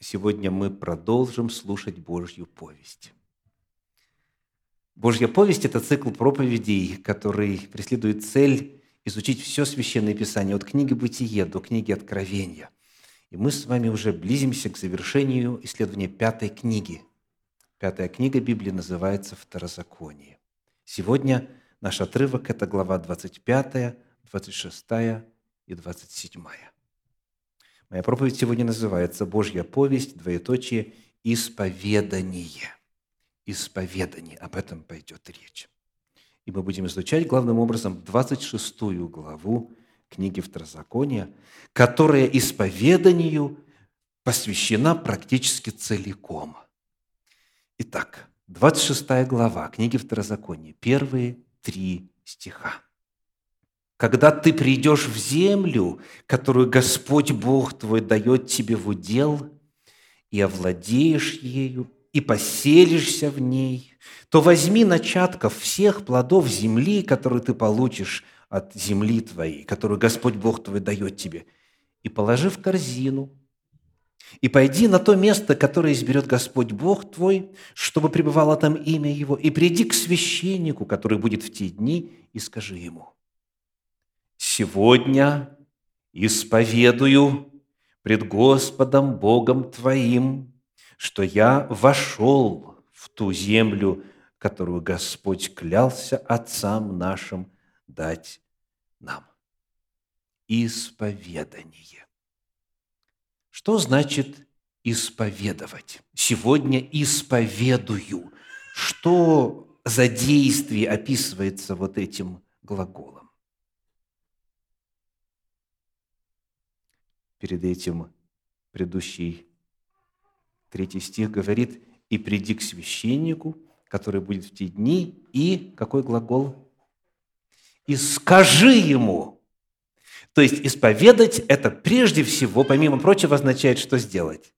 Сегодня мы продолжим слушать Божью повесть. Божья повесть – это цикл проповедей, который преследует цель изучить все Священное Писание, от книги Бытие до книги Откровения. И мы с вами уже близимся к завершению исследования пятой книги. Пятая книга Библии называется «Второзаконие». Сегодня наш отрывок – это глава 25, 26 и 27. Моя проповедь сегодня называется «Божья повесть, двоеточие, исповедание». Исповедание, об этом пойдет речь. И мы будем изучать главным образом 26 главу книги Второзакония, которая исповеданию посвящена практически целиком. Итак, 26 глава книги Второзакония, первые три стиха когда ты придешь в землю, которую Господь Бог твой дает тебе в удел, и овладеешь ею, и поселишься в ней, то возьми начатков всех плодов земли, которые ты получишь от земли твоей, которую Господь Бог твой дает тебе, и положи в корзину, и пойди на то место, которое изберет Господь Бог твой, чтобы пребывало там имя Его, и приди к священнику, который будет в те дни, и скажи ему – сегодня исповедую пред Господом Богом твоим, что я вошел в ту землю, которую Господь клялся отцам нашим дать нам. Исповедание. Что значит исповедовать? Сегодня исповедую. Что за действие описывается вот этим глаголом? Перед этим предыдущий третий стих говорит, «И приди к священнику, который будет в те дни, и...» Какой глагол? «И скажи ему». То есть исповедать – это прежде всего, помимо прочего, означает, что сделать?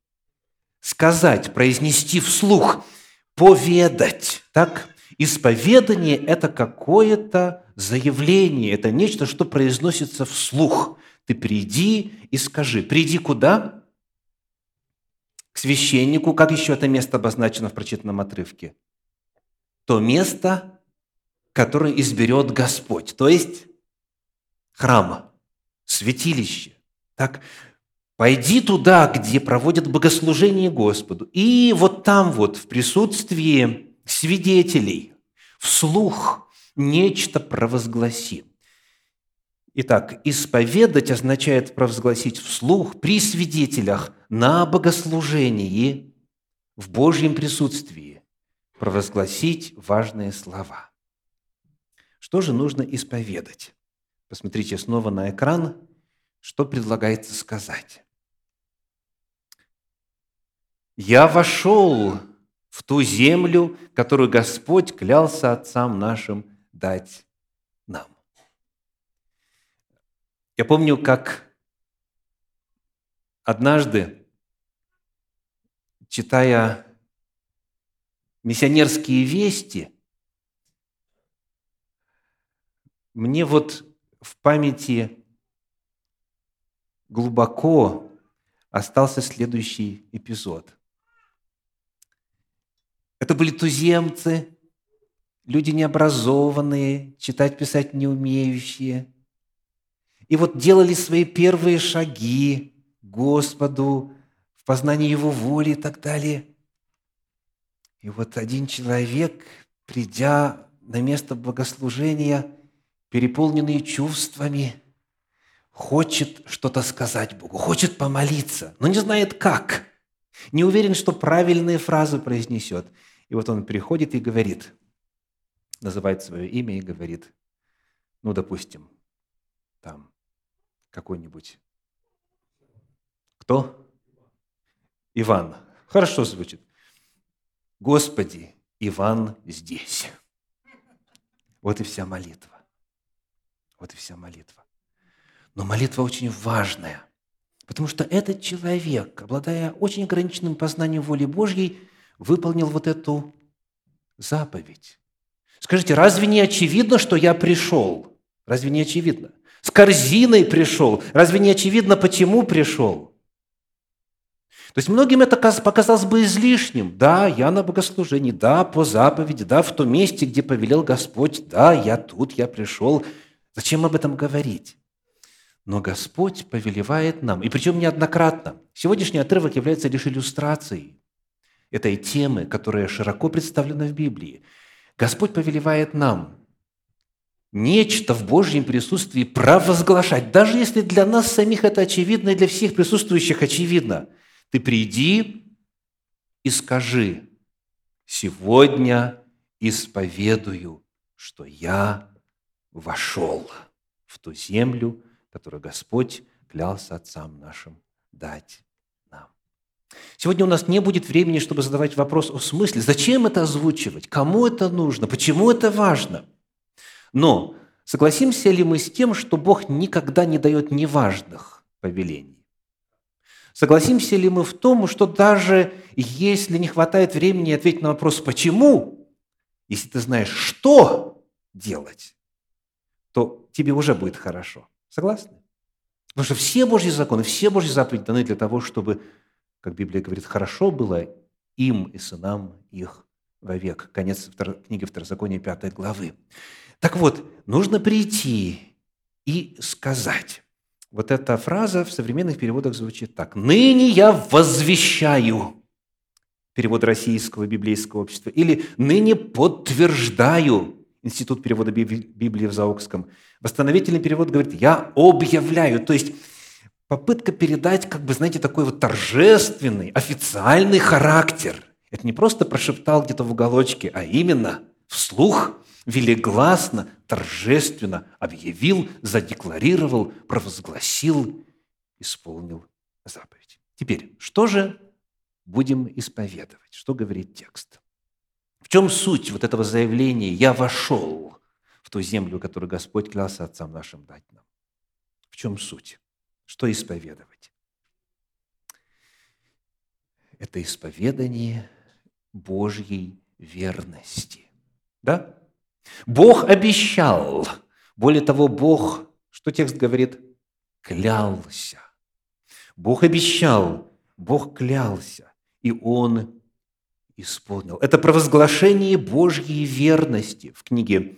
Сказать, произнести вслух, поведать. Так? Исповедание – это какое-то заявление, это нечто, что произносится вслух – ты приди и скажи. Приди куда? К священнику. Как еще это место обозначено в прочитанном отрывке? То место, которое изберет Господь. То есть храма, святилище. Так, пойди туда, где проводят богослужение Господу. И вот там вот, в присутствии свидетелей, вслух нечто провозгласи. Итак, исповедать означает провозгласить вслух при свидетелях на богослужении в Божьем присутствии, провозгласить важные слова. Что же нужно исповедать? Посмотрите снова на экран, что предлагается сказать. «Я вошел в ту землю, которую Господь клялся отцам нашим дать Я помню, как однажды, читая миссионерские вести, мне вот в памяти глубоко остался следующий эпизод. Это были туземцы, люди необразованные, читать, писать не умеющие – и вот делали свои первые шаги Господу в познании Его воли и так далее. И вот один человек, придя на место богослужения, переполненный чувствами, хочет что-то сказать Богу, хочет помолиться, но не знает как, не уверен, что правильные фразы произнесет. И вот он приходит и говорит, называет свое имя и говорит, ну, допустим, там, какой-нибудь. Кто? Иван. Хорошо звучит. Господи, Иван здесь. Вот и вся молитва. Вот и вся молитва. Но молитва очень важная, потому что этот человек, обладая очень ограниченным познанием воли Божьей, выполнил вот эту заповедь. Скажите, разве не очевидно, что я пришел? Разве не очевидно? С корзиной пришел. Разве не очевидно, почему пришел? То есть многим это показалось бы излишним. Да, я на богослужении, да, по заповеди, да, в том месте, где повелел Господь, да, я тут, я пришел. Зачем об этом говорить? Но Господь повелевает нам, и причем неоднократно. Сегодняшний отрывок является лишь иллюстрацией этой темы, которая широко представлена в Библии. Господь повелевает нам нечто в Божьем присутствии провозглашать, даже если для нас самих это очевидно и для всех присутствующих очевидно. Ты приди и скажи, сегодня исповедую, что я вошел в ту землю, которую Господь клялся отцам нашим дать нам. Сегодня у нас не будет времени, чтобы задавать вопрос о смысле. Зачем это озвучивать? Кому это нужно? Почему это важно? Но согласимся ли мы с тем, что Бог никогда не дает неважных повелений? Согласимся ли мы в том, что даже если не хватает времени ответить на вопрос «почему?», если ты знаешь, что делать, то тебе уже будет хорошо. Согласны? Потому что все Божьи законы, все Божьи заповеди даны для того, чтобы, как Библия говорит, хорошо было им и сынам их вовек. Конец книги Второзакония 5 главы. Так вот, нужно прийти и сказать. Вот эта фраза в современных переводах звучит так. «Ныне я возвещаю» перевод российского библейского общества, или «ныне подтверждаю» Институт перевода Библии в Заокском. Восстановительный перевод говорит «я объявляю». То есть попытка передать, как бы, знаете, такой вот торжественный, официальный характер. Это не просто прошептал где-то в уголочке, а именно вслух велигласно, торжественно объявил, задекларировал, провозгласил, исполнил заповедь. Теперь, что же будем исповедовать? Что говорит текст? В чем суть вот этого заявления «Я вошел в ту землю, которую Господь клялся отцам нашим дать нам»? В чем суть? Что исповедовать? Это исповедание Божьей верности. Да? Бог обещал. Более того, Бог, что текст говорит? Клялся. Бог обещал, Бог клялся, и Он исполнил. Это провозглашение Божьей верности. В книге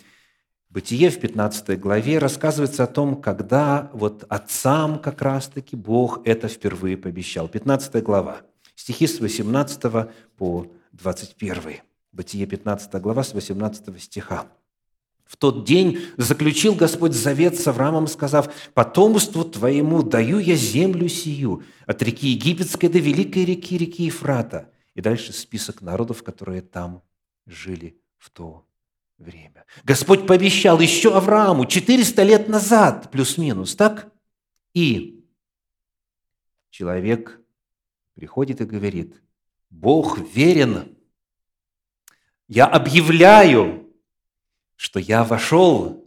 Бытие в 15 главе рассказывается о том, когда вот отцам как раз-таки Бог это впервые пообещал. 15 глава, стихи с 18 по 21. Бытие 15 глава с 18 стиха. В тот день заключил Господь завет с Авраамом, сказав, «Потомству твоему даю я землю сию, от реки Египетской до великой реки, реки Ефрата». И дальше список народов, которые там жили в то время. Господь пообещал еще Аврааму 400 лет назад, плюс-минус, так? И человек приходит и говорит, Бог верен, я объявляю, что я вошел,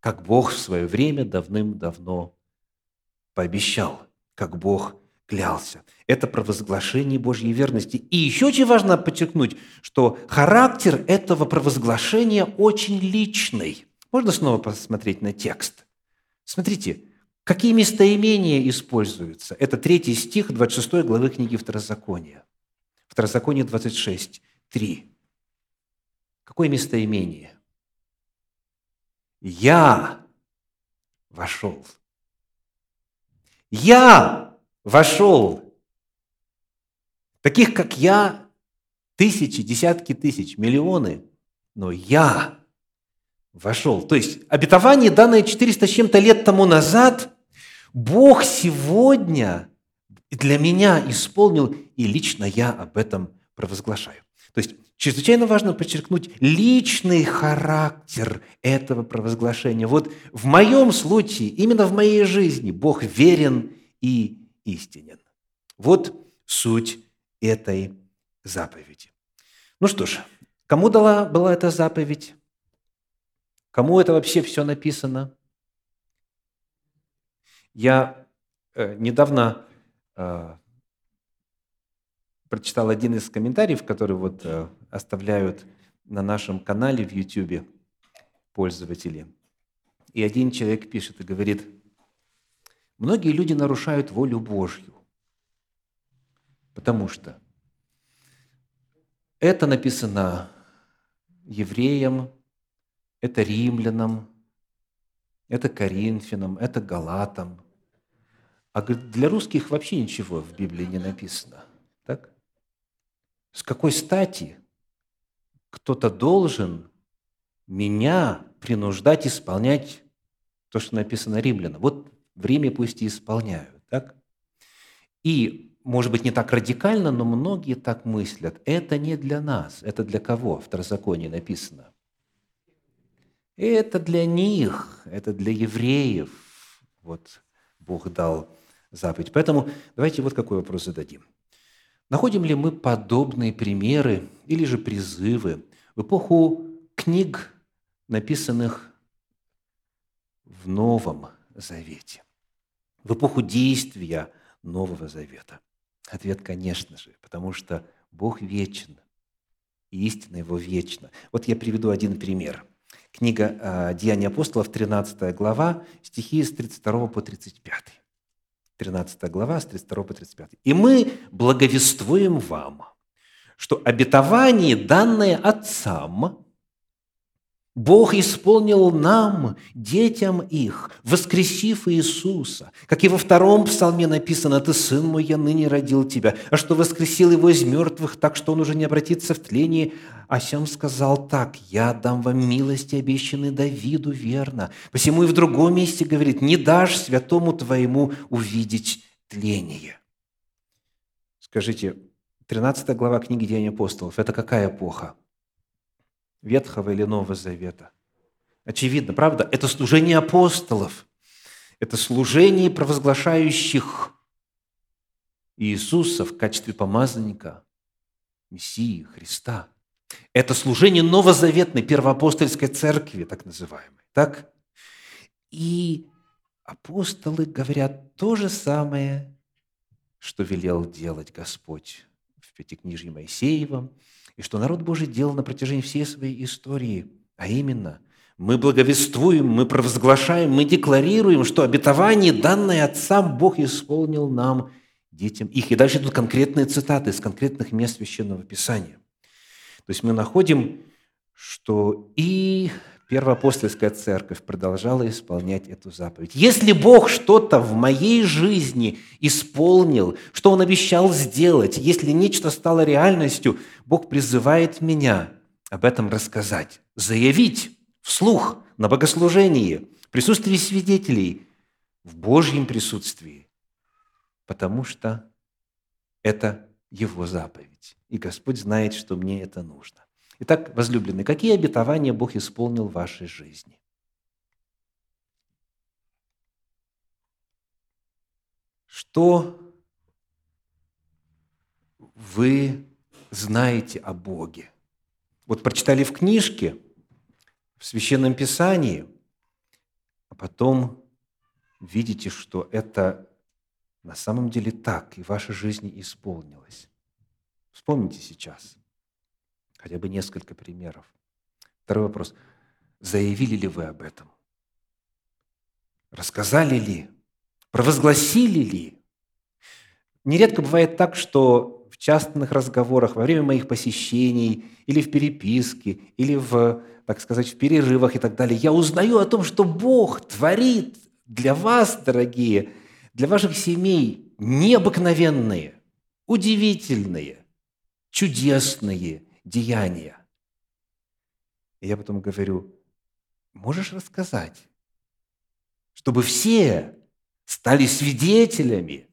как Бог в свое время давным-давно пообещал, как Бог клялся. Это провозглашение Божьей верности. И еще очень важно подчеркнуть, что характер этого провозглашения очень личный. Можно снова посмотреть на текст. Смотрите, какие местоимения используются. Это третий стих 26 главы книги Второзакония. Второзаконие 26, 3. Какое местоимение? Я вошел. Я вошел. Таких, как я, тысячи, десятки тысяч, миллионы, но я вошел. То есть обетование, данное 400 с чем-то лет тому назад, Бог сегодня для меня исполнил, и лично я об этом провозглашаю. То есть Чрезвычайно важно подчеркнуть личный характер этого провозглашения. Вот в моем случае, именно в моей жизни, Бог верен и истинен. Вот суть этой заповеди. Ну что ж, кому дала была эта заповедь? Кому это вообще все написано? Я э, недавно э, прочитал один из комментариев, который вот э, оставляют на нашем канале в YouTube пользователи. И один человек пишет и говорит, многие люди нарушают волю Божью. Потому что это написано евреям, это римлянам, это коринфянам, это галатам. А для русских вообще ничего в Библии не написано. Так? С какой стати кто-то должен меня принуждать исполнять то, что написано римлянам? Вот в Риме пусть и исполняют. Так? И, может быть, не так радикально, но многие так мыслят. Это не для нас. Это для кого? В Второзаконии написано. Это для них, это для евреев. Вот Бог дал заповедь. Поэтому давайте вот какой вопрос зададим. Находим ли мы подобные примеры или же призывы в эпоху книг, написанных в Новом Завете, в эпоху действия Нового Завета? Ответ, конечно же, потому что Бог вечен, и истина Его вечна. Вот я приведу один пример. Книга а, «Деяния апостолов», 13 глава, стихи с 32 по 35. 13 глава, с 32 по 35. «И мы благовествуем вам, что обетование, данное отцам, Бог исполнил нам, детям их, воскресив Иисуса. Как и во втором псалме написано, «Ты, сын мой, я ныне родил тебя», а что воскресил его из мертвых, так что он уже не обратится в тление, а сам сказал так, «Я дам вам милости, обещанные Давиду верно». Посему и в другом месте говорит, «Не дашь святому твоему увидеть тление». Скажите, 13 глава книги Деяний апостолов – это какая эпоха? Ветхого или Нового Завета. Очевидно, правда? Это служение апостолов. Это служение провозглашающих Иисуса в качестве помазанника, Мессии, Христа. Это служение новозаветной первоапостольской церкви, так называемой. Так? И апостолы говорят то же самое, что велел делать Господь в Пятикнижье Моисеевом – и что народ Божий делал на протяжении всей своей истории, а именно мы благовествуем, мы провозглашаем, мы декларируем, что обетование, данное Отцам, Бог исполнил нам, детям их. И дальше идут конкретные цитаты из конкретных мест Священного Писания. То есть мы находим, что и Первоапостольская церковь продолжала исполнять эту заповедь. Если Бог что-то в моей жизни исполнил, что Он обещал сделать, если нечто стало реальностью, Бог призывает меня об этом рассказать, заявить вслух на богослужении, в присутствии свидетелей, в Божьем присутствии, потому что это Его заповедь. И Господь знает, что мне это нужно. Итак, возлюбленные, какие обетования Бог исполнил в вашей жизни? Что вы знаете о Боге? Вот прочитали в книжке, в Священном Писании, а потом видите, что это на самом деле так, и в вашей жизни исполнилось. Вспомните сейчас – Хотя бы несколько примеров. Второй вопрос. Заявили ли вы об этом? Рассказали ли? Провозгласили ли? Нередко бывает так, что в частных разговорах, во время моих посещений, или в переписке, или в, так сказать, в перерывах и так далее, я узнаю о том, что Бог творит для вас, дорогие, для ваших семей необыкновенные, удивительные, чудесные, деяния. И я потом говорю, можешь рассказать, чтобы все стали свидетелями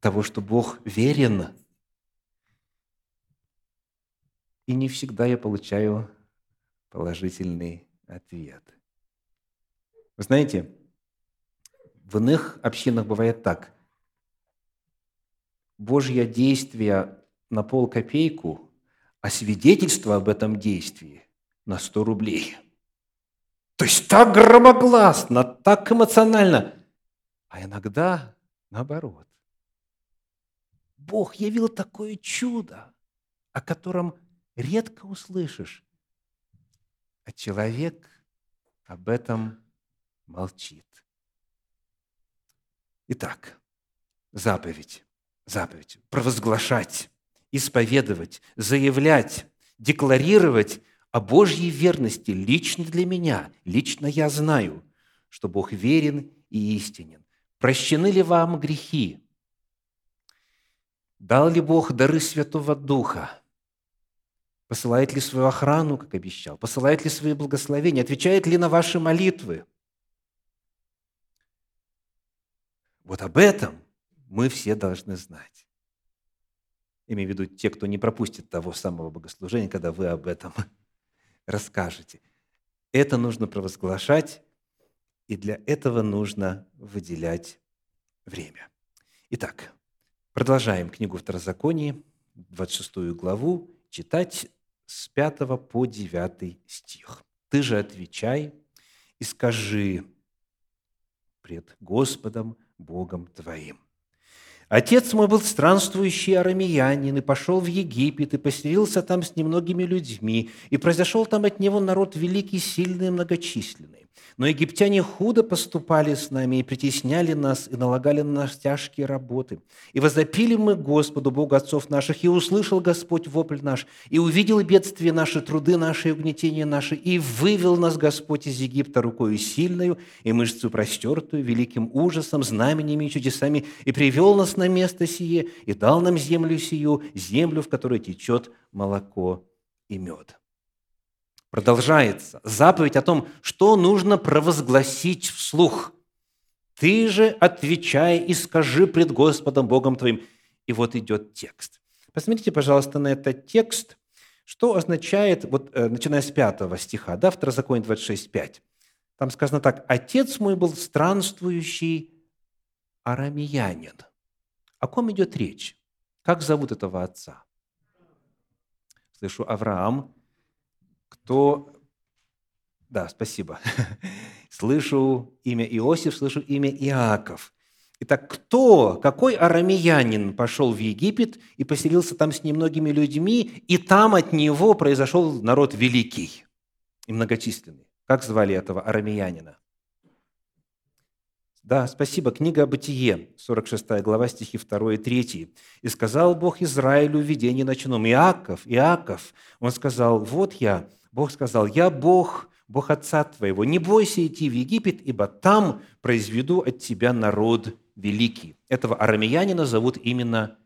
того, что Бог верен. И не всегда я получаю положительный ответ. Вы знаете, в иных общинах бывает так. Божье действие на пол копейку а свидетельство об этом действии на 100 рублей. То есть так громогласно, так эмоционально. А иногда наоборот. Бог явил такое чудо, о котором редко услышишь, а человек об этом молчит. Итак, заповедь. заповедь – провозглашать, исповедовать, заявлять, декларировать о Божьей верности лично для меня. Лично я знаю, что Бог верен и истинен. Прощены ли вам грехи? Дал ли Бог дары Святого Духа? Посылает ли свою охрану, как обещал? Посылает ли свои благословения? Отвечает ли на ваши молитвы? Вот об этом мы все должны знать. Имею в виду те, кто не пропустит того самого богослужения, когда вы об этом расскажете. Это нужно провозглашать, и для этого нужно выделять время. Итак, продолжаем книгу Второзаконии, 26 главу, читать с 5 по 9 стих. «Ты же отвечай и скажи пред Господом Богом твоим. Отец мой был странствующий арамеянин и пошел в Египет, и поселился там с немногими людьми, и произошел там от него народ великий, сильный и многочисленный. Но египтяне худо поступали с нами и притесняли нас, и налагали на нас тяжкие работы. И возопили мы Господу, Богу отцов наших, и услышал Господь вопль наш, и увидел бедствие наши, труды наши, и угнетения наши, и вывел нас Господь из Египта рукою сильную и мышцу простертую, великим ужасом, знамениями и чудесами, и привел нас на место сие, и дал нам землю сию, землю, в которой течет молоко и мед продолжается заповедь о том, что нужно провозгласить вслух. «Ты же отвечай и скажи пред Господом Богом твоим». И вот идет текст. Посмотрите, пожалуйста, на этот текст, что означает, вот э, начиная с 5 стиха, да, Второзаконие 26, 5. Там сказано так, «Отец мой был странствующий арамеянин». О ком идет речь? Как зовут этого отца? Слышу, Авраам кто... Да, спасибо. Слышу имя Иосиф, слышу имя Иаков. Итак, кто, какой арамеянин пошел в Египет и поселился там с немногими людьми, и там от него произошел народ великий и многочисленный? Как звали этого арамеянина? Да, спасибо. Книга «Бытие», 46 глава, стихи 2 и 3. «И сказал Бог Израилю в видении ночном, Иаков, Иаков, он сказал, вот я, Бог сказал, «Я Бог, Бог Отца твоего, не бойся идти в Египет, ибо там произведу от тебя народ великий». Этого арамеянина зовут именно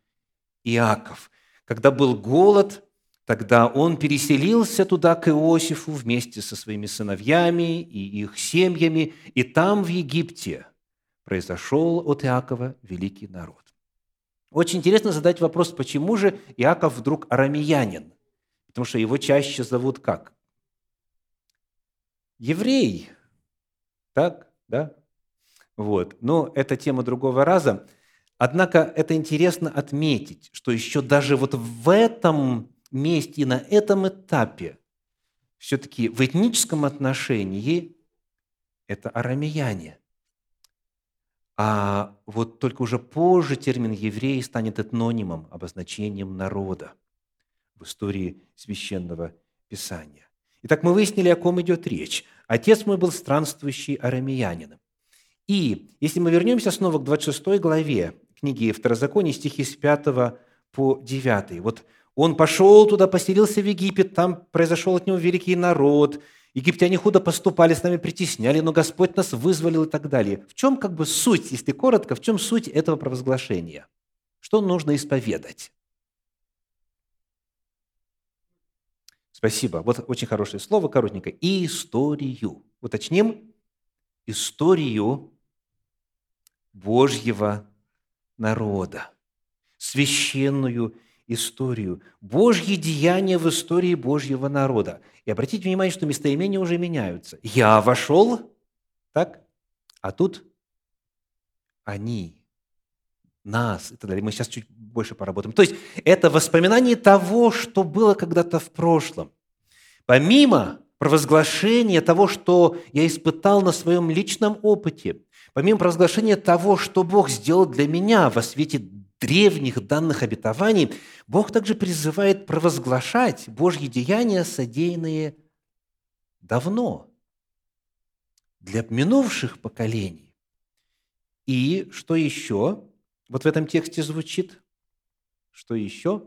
Иаков. Когда был голод, тогда он переселился туда к Иосифу вместе со своими сыновьями и их семьями, и там, в Египте, произошел от Иакова великий народ. Очень интересно задать вопрос, почему же Иаков вдруг арамеянин? Потому что его чаще зовут как? еврей. Так, да? Вот. Но это тема другого раза. Однако это интересно отметить, что еще даже вот в этом месте и на этом этапе все-таки в этническом отношении это арамеяне. А вот только уже позже термин «еврей» станет этнонимом, обозначением народа в истории Священного Писания. Итак, мы выяснили, о ком идет речь. Отец мой был странствующий арамеянином. И если мы вернемся снова к 26 главе книги Второзакония, стихи с 5 по 9. Вот он пошел туда, поселился в Египет, там произошел от него великий народ, египтяне худо поступали, с нами притесняли, но Господь нас вызволил и так далее. В чем как бы суть, если коротко, в чем суть этого провозглашения? Что нужно исповедать? Спасибо. Вот очень хорошее слово, коротенько. Историю. Уточним. Историю Божьего народа. Священную историю. Божьи деяния в истории Божьего народа. И обратите внимание, что местоимения уже меняются. Я вошел, так? А тут они, нас и так далее. Мы сейчас чуть больше поработаем. То есть это воспоминание того, что было когда-то в прошлом. Помимо провозглашения того, что я испытал на своем личном опыте, помимо провозглашения того, что Бог сделал для меня во свете древних данных обетований, Бог также призывает провозглашать Божьи деяния, содеянные давно, для минувших поколений. И что еще? Вот в этом тексте звучит Что еще?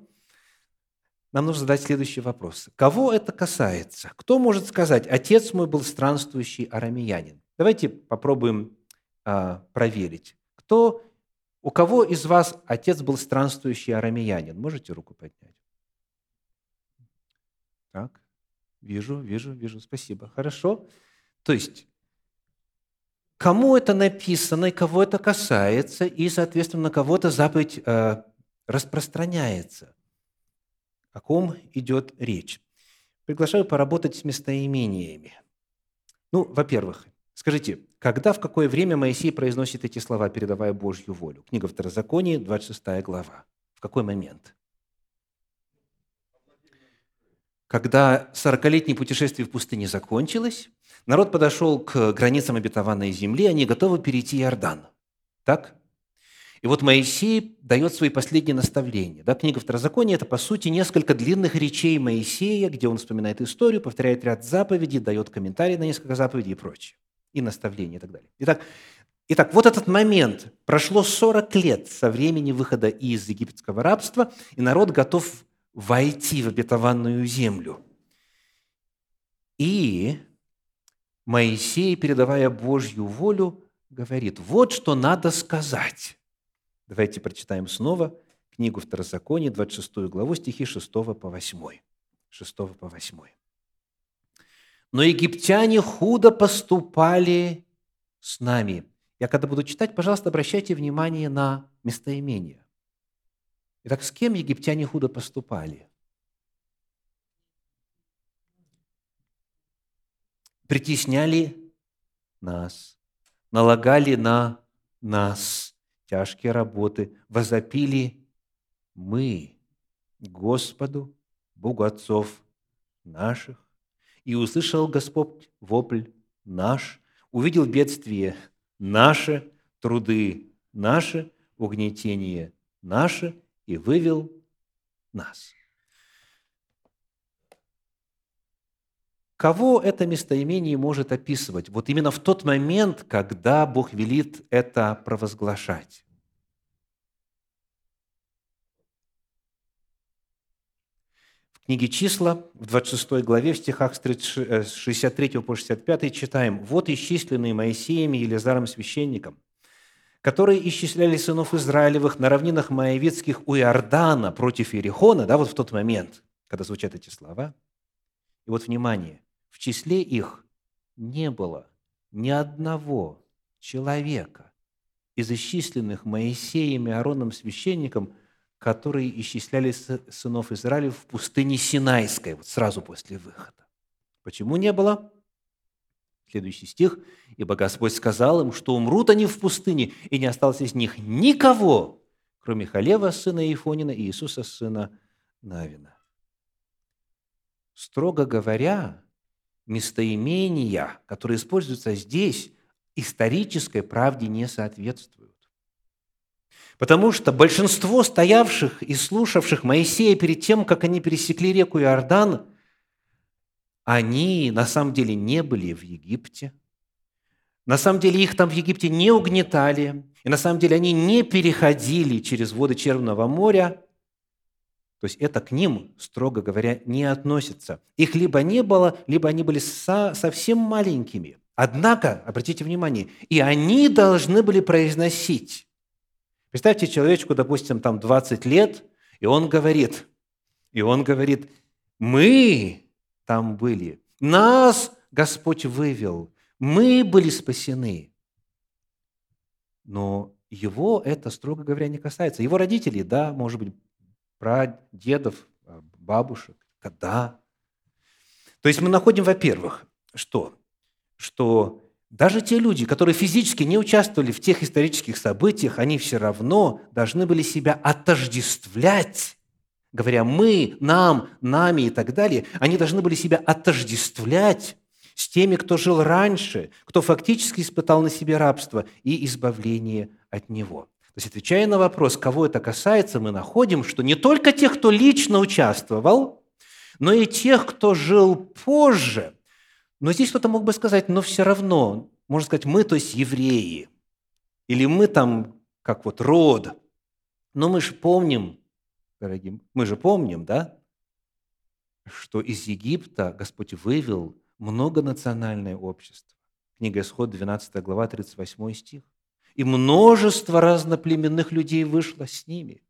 Нам нужно задать следующий вопрос. Кого это касается? Кто может сказать, отец мой был странствующий арамеянин? Давайте попробуем а, проверить. Кто, у кого из вас отец был странствующий арамеянин? Можете руку поднять? Так, вижу, вижу, вижу, спасибо. Хорошо. То есть, кому это написано и кого это касается, и, соответственно, на кого эта заповедь э, распространяется. О ком идет речь? Приглашаю поработать с местоимениями. Ну, во-первых, скажите, когда, в какое время Моисей произносит эти слова, передавая Божью волю? Книга Второзакония, 26 глава. В какой момент? Когда сорокалетнее путешествие в пустыне закончилось, народ подошел к границам обетованной земли, они готовы перейти Иордан. Так? И вот Моисей дает свои последние наставления. Да, книга Второзакония – это, по сути, несколько длинных речей Моисея, где он вспоминает историю, повторяет ряд заповедей, дает комментарии на несколько заповедей и прочее, и наставления и так далее. Итак, итак, вот этот момент. Прошло 40 лет со времени выхода из египетского рабства, и народ готов войти в обетованную землю. И Моисей, передавая Божью волю, говорит, вот что надо сказать. Давайте прочитаем снова книгу Второзакония, 26 главу, стихи 6 по 8. 6 по 8. «Но египтяне худо поступали с нами». Я когда буду читать, пожалуйста, обращайте внимание на местоимение. Итак, с кем египтяне худо поступали? Притесняли нас, налагали на нас тяжкие работы, возопили мы Господу, Богу отцов наших, и услышал Господь вопль наш, увидел бедствие наше, труды наши, угнетение наше, и вывел нас. Кого это местоимение может описывать? Вот именно в тот момент, когда Бог велит это провозглашать. Книге «Числа» в 26 главе, в стихах с 63 э, по 65 читаем «Вот исчисленные Моисеем и Елизаром священником, которые исчисляли сынов Израилевых на равнинах Моавицких у Иордана против Иерихона, да, вот в тот момент, когда звучат эти слова. И вот, внимание, в числе их не было ни одного человека из исчисленных Моисеем и Аароном священником, которые исчисляли сынов Израиля в пустыне Синайской, вот сразу после выхода. Почему не было? Следующий стих. «Ибо Господь сказал им, что умрут они в пустыне, и не осталось из них никого, кроме Халева, сына Ифонина, и Иисуса, сына Навина». Строго говоря, местоимения, которые используются здесь, исторической правде не соответствуют. Потому что большинство стоявших и слушавших Моисея перед тем, как они пересекли реку Иордан, они на самом деле не были в Египте. На самом деле их там в Египте не угнетали. И на самом деле они не переходили через воды Черного моря – то есть это к ним, строго говоря, не относится. Их либо не было, либо они были со, совсем маленькими. Однако, обратите внимание, и они должны были произносить. Представьте человечку, допустим, там 20 лет, и он говорит, и он говорит, мы там были, нас Господь вывел, мы были спасены. Но его это, строго говоря, не касается. Его родители, да, может быть, прадедов, а, бабушек. Когда? То есть мы находим, во-первых, что? Что даже те люди, которые физически не участвовали в тех исторических событиях, они все равно должны были себя отождествлять, говоря «мы», «нам», «нами» и так далее. Они должны были себя отождествлять с теми, кто жил раньше, кто фактически испытал на себе рабство и избавление от него. То есть, отвечая на вопрос, кого это касается, мы находим, что не только тех, кто лично участвовал, но и тех, кто жил позже. Но здесь кто-то мог бы сказать, но все равно, можно сказать, мы, то есть евреи, или мы там, как вот род. Но мы же помним, дорогим. Мы же помним, да, что из Египта Господь вывел многонациональное общество. Книга Исход, 12 глава, 38 стих. «И множество разноплеменных людей вышло с ними.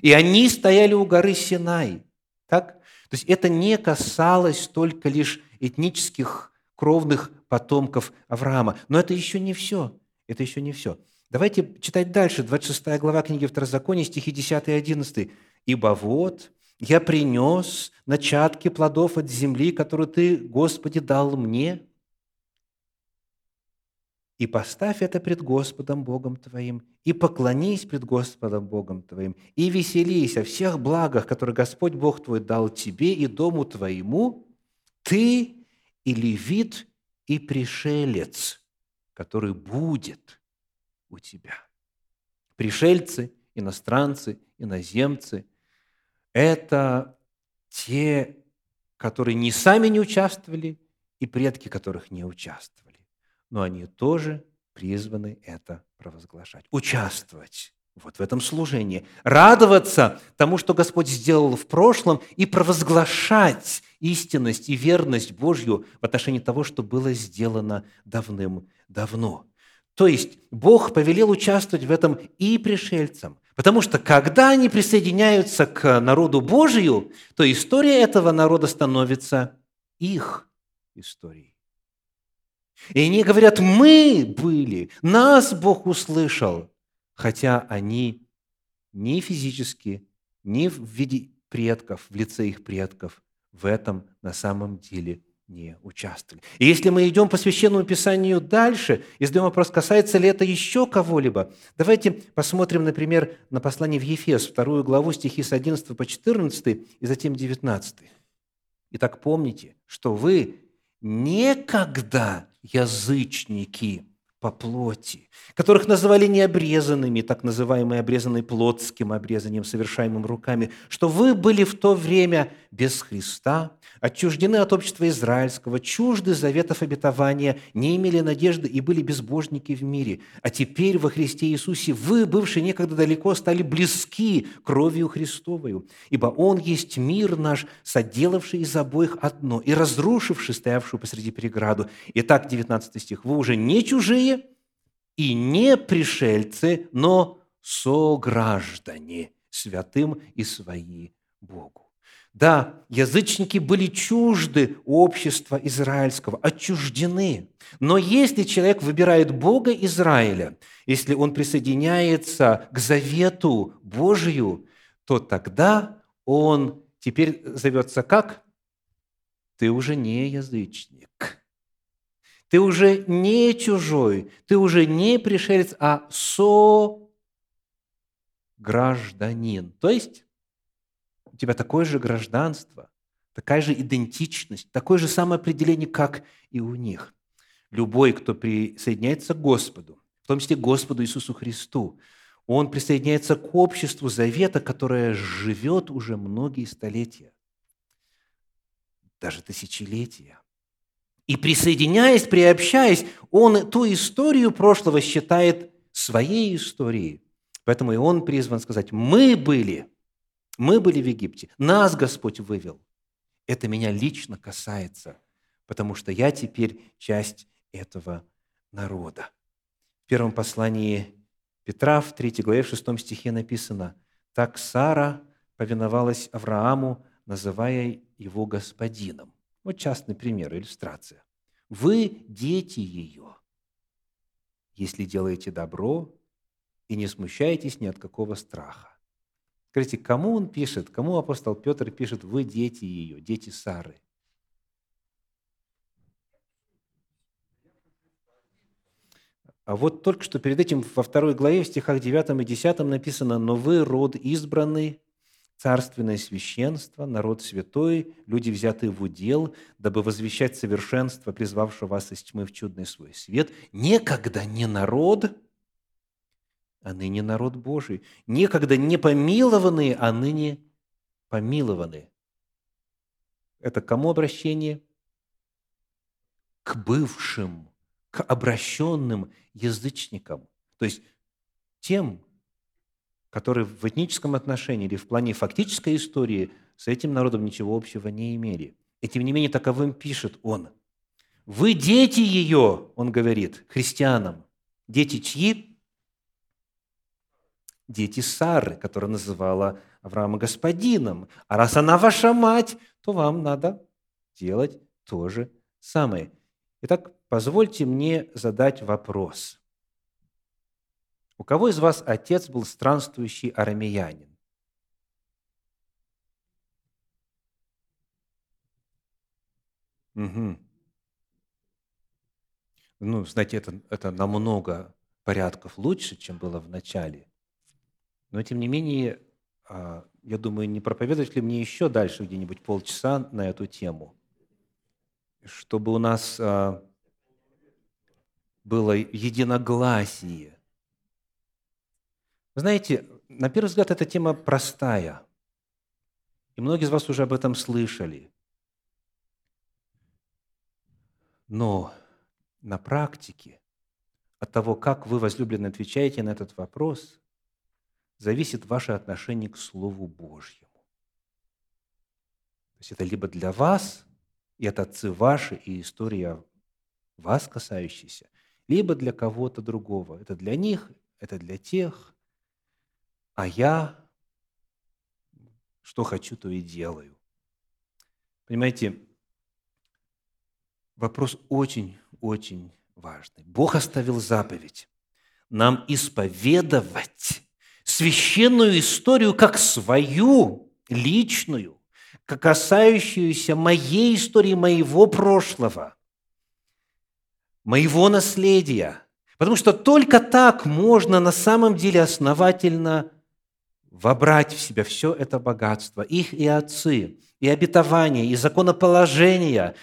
И они стояли у горы Синай». Так? То есть это не касалось только лишь этнических кровных потомков Авраама. Но это еще не все. Это еще не все. Давайте читать дальше. 26 глава книги Второзакония, стихи 10 и 11. «Ибо вот я принес начатки плодов от земли, которую Ты, Господи, дал мне, и поставь это пред Господом Богом твоим, и поклонись пред Господом Богом твоим, и веселись о всех благах, которые Господь Бог твой дал тебе и дому твоему, ты и левит, и пришелец, который будет у тебя. Пришельцы, иностранцы, иноземцы – это те, которые ни сами не участвовали, и предки которых не участвовали но они тоже призваны это провозглашать, участвовать вот в этом служении, радоваться тому, что Господь сделал в прошлом, и провозглашать истинность и верность Божью в отношении того, что было сделано давным-давно. То есть Бог повелел участвовать в этом и пришельцам, потому что когда они присоединяются к народу Божию, то история этого народа становится их историей. И они говорят, мы были, нас Бог услышал, хотя они ни физически, ни в виде предков, в лице их предков в этом на самом деле не участвовали. И если мы идем по Священному Писанию дальше и задаем вопрос, касается ли это еще кого-либо, давайте посмотрим, например, на послание в Ефес, вторую главу, стихи с 11 по 14 и затем 19. Итак, помните, что вы некогда язычники по плоти, которых называли необрезанными, так называемые обрезанные плотским обрезанием, совершаемым руками, что вы были в то время без Христа, отчуждены от общества израильского, чужды заветов обетования, не имели надежды и были безбожники в мире. А теперь во Христе Иисусе вы, бывшие некогда далеко, стали близки кровью Христовою, ибо Он есть мир наш, соделавший из обоих одно и разрушивший стоявшую посреди преграду. Итак, 19 стих. «Вы уже не чужие и не пришельцы, но сограждане святым и свои Богу». Да, язычники были чужды общества израильского, отчуждены. Но если человек выбирает Бога Израиля, если он присоединяется к завету Божию, то тогда он теперь зовется как? Ты уже не язычник. Ты уже не чужой, ты уже не пришелец, а со-гражданин. То есть у тебя такое же гражданство, такая же идентичность, такое же самоопределение, как и у них. Любой, кто присоединяется к Господу, в том числе к Господу Иисусу Христу, он присоединяется к обществу завета, которое живет уже многие столетия, даже тысячелетия. И присоединяясь, приобщаясь, он ту историю прошлого считает своей историей. Поэтому и он призван сказать, мы были – мы были в Египте, нас Господь вывел. Это меня лично касается, потому что я теперь часть этого народа. В первом послании Петра, в 3 главе, в 6 стихе написано, «Так Сара повиновалась Аврааму, называя его господином». Вот частный пример, иллюстрация. «Вы дети ее, если делаете добро и не смущаетесь ни от какого страха. Скажите, кому он пишет, кому апостол Петр пишет, вы дети ее, дети Сары? А вот только что перед этим во второй главе, в стихах 9 и 10 написано, «Но вы род избранный, царственное священство, народ святой, люди, взятые в удел, дабы возвещать совершенство, призвавшего вас из тьмы в чудный свой свет, некогда не народ, а ныне народ Божий. Некогда не помилованные, а ныне помилованы. Это к кому обращение? К бывшим, к обращенным язычникам. То есть тем, которые в этническом отношении или в плане фактической истории с этим народом ничего общего не имели. И тем не менее таковым пишет он. «Вы дети ее», он говорит, христианам. Дети чьи? Дети Сары, которая называла Авраама господином. А раз она ваша мать, то вам надо делать то же самое. Итак, позвольте мне задать вопрос. У кого из вас отец был странствующий арамеянин? Угу. Ну, знаете, это, это намного порядков лучше, чем было в начале. Но, тем не менее, а, я думаю, не проповедовать ли мне еще дальше где-нибудь полчаса на эту тему, чтобы у нас а, было единогласие. Знаете, на первый взгляд, эта тема простая. И многие из вас уже об этом слышали. Но на практике от того, как вы, возлюбленные, отвечаете на этот вопрос, зависит ваше отношение к Слову Божьему. То есть это либо для вас, и это отцы ваши, и история вас касающаяся, либо для кого-то другого. Это для них, это для тех, а я что хочу, то и делаю. Понимаете, вопрос очень-очень важный. Бог оставил заповедь нам исповедовать священную историю как свою, личную, как касающуюся моей истории, моего прошлого, моего наследия. Потому что только так можно на самом деле основательно вобрать в себя все это богатство, их и отцы, и обетования, и законоположения,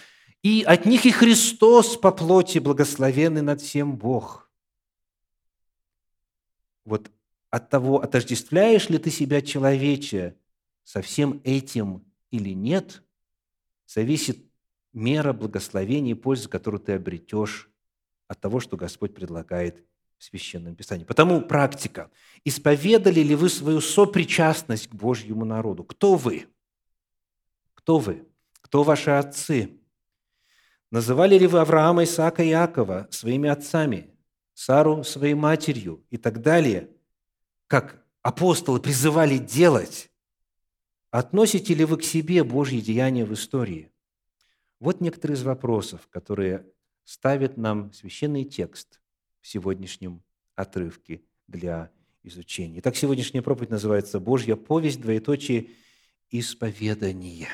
и от них и Христос по плоти благословенный над всем Бог. Вот от того, отождествляешь ли ты себя, человече, со всем этим или нет, зависит мера благословения и пользы, которую ты обретешь от того, что Господь предлагает в Священном Писании. Потому практика. Исповедали ли вы свою сопричастность к Божьему народу? Кто вы? Кто вы? Кто ваши отцы? Называли ли вы Авраама, Исаака и Иакова своими отцами, Сару своей матерью и так далее – как апостолы призывали делать, относите ли вы к себе Божьи деяния в истории? Вот некоторые из вопросов, которые ставит нам священный текст в сегодняшнем отрывке для изучения. Итак, сегодняшняя проповедь называется «Божья повесть, двоеточие, исповедание».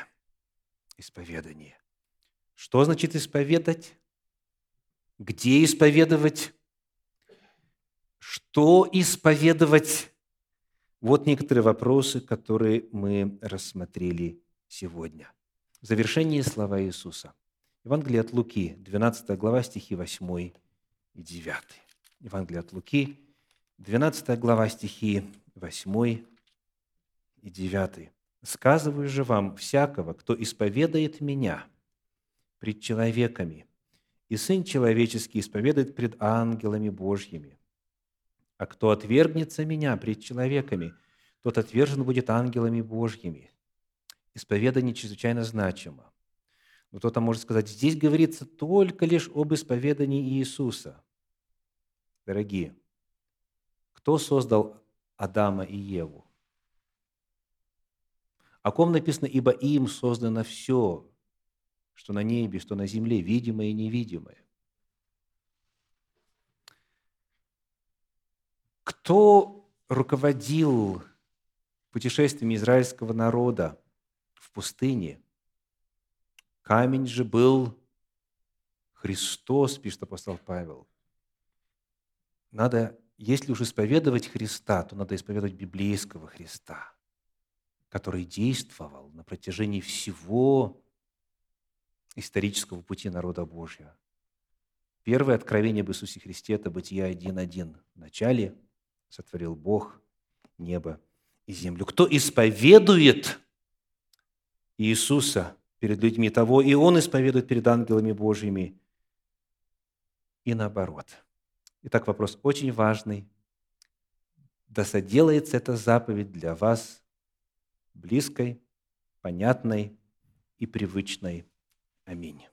Исповедание. Что значит исповедать? Где исповедовать? Что исповедовать? Вот некоторые вопросы, которые мы рассмотрели сегодня. В завершении слова Иисуса. Евангелие от Луки, 12 глава, стихи 8 и 9. Евангелие от Луки, 12 глава, стихи 8 и 9. «Сказываю же вам всякого, кто исповедает Меня пред человеками, и Сын Человеческий исповедует пред ангелами Божьими. А кто отвергнется меня пред человеками, тот отвержен будет ангелами Божьими. Исповедание чрезвычайно значимо. Но кто-то может сказать, здесь говорится только лишь об исповедании Иисуса. Дорогие, кто создал Адама и Еву? О ком написано, ибо им создано все, что на небе, что на земле, видимое и невидимое. Кто руководил путешествиями израильского народа в пустыне? Камень же был Христос, пишет апостол Павел. Надо, если уж исповедовать Христа, то надо исповедовать библейского Христа, который действовал на протяжении всего исторического пути народа Божьего. Первое откровение об Иисусе Христе – это Бытие 1.1. В начале – сотворил Бог небо и землю. Кто исповедует Иисуса перед людьми, того и Он исповедует перед ангелами Божьими. И наоборот. Итак, вопрос очень важный. да соделается эта заповедь для вас близкой, понятной и привычной. Аминь.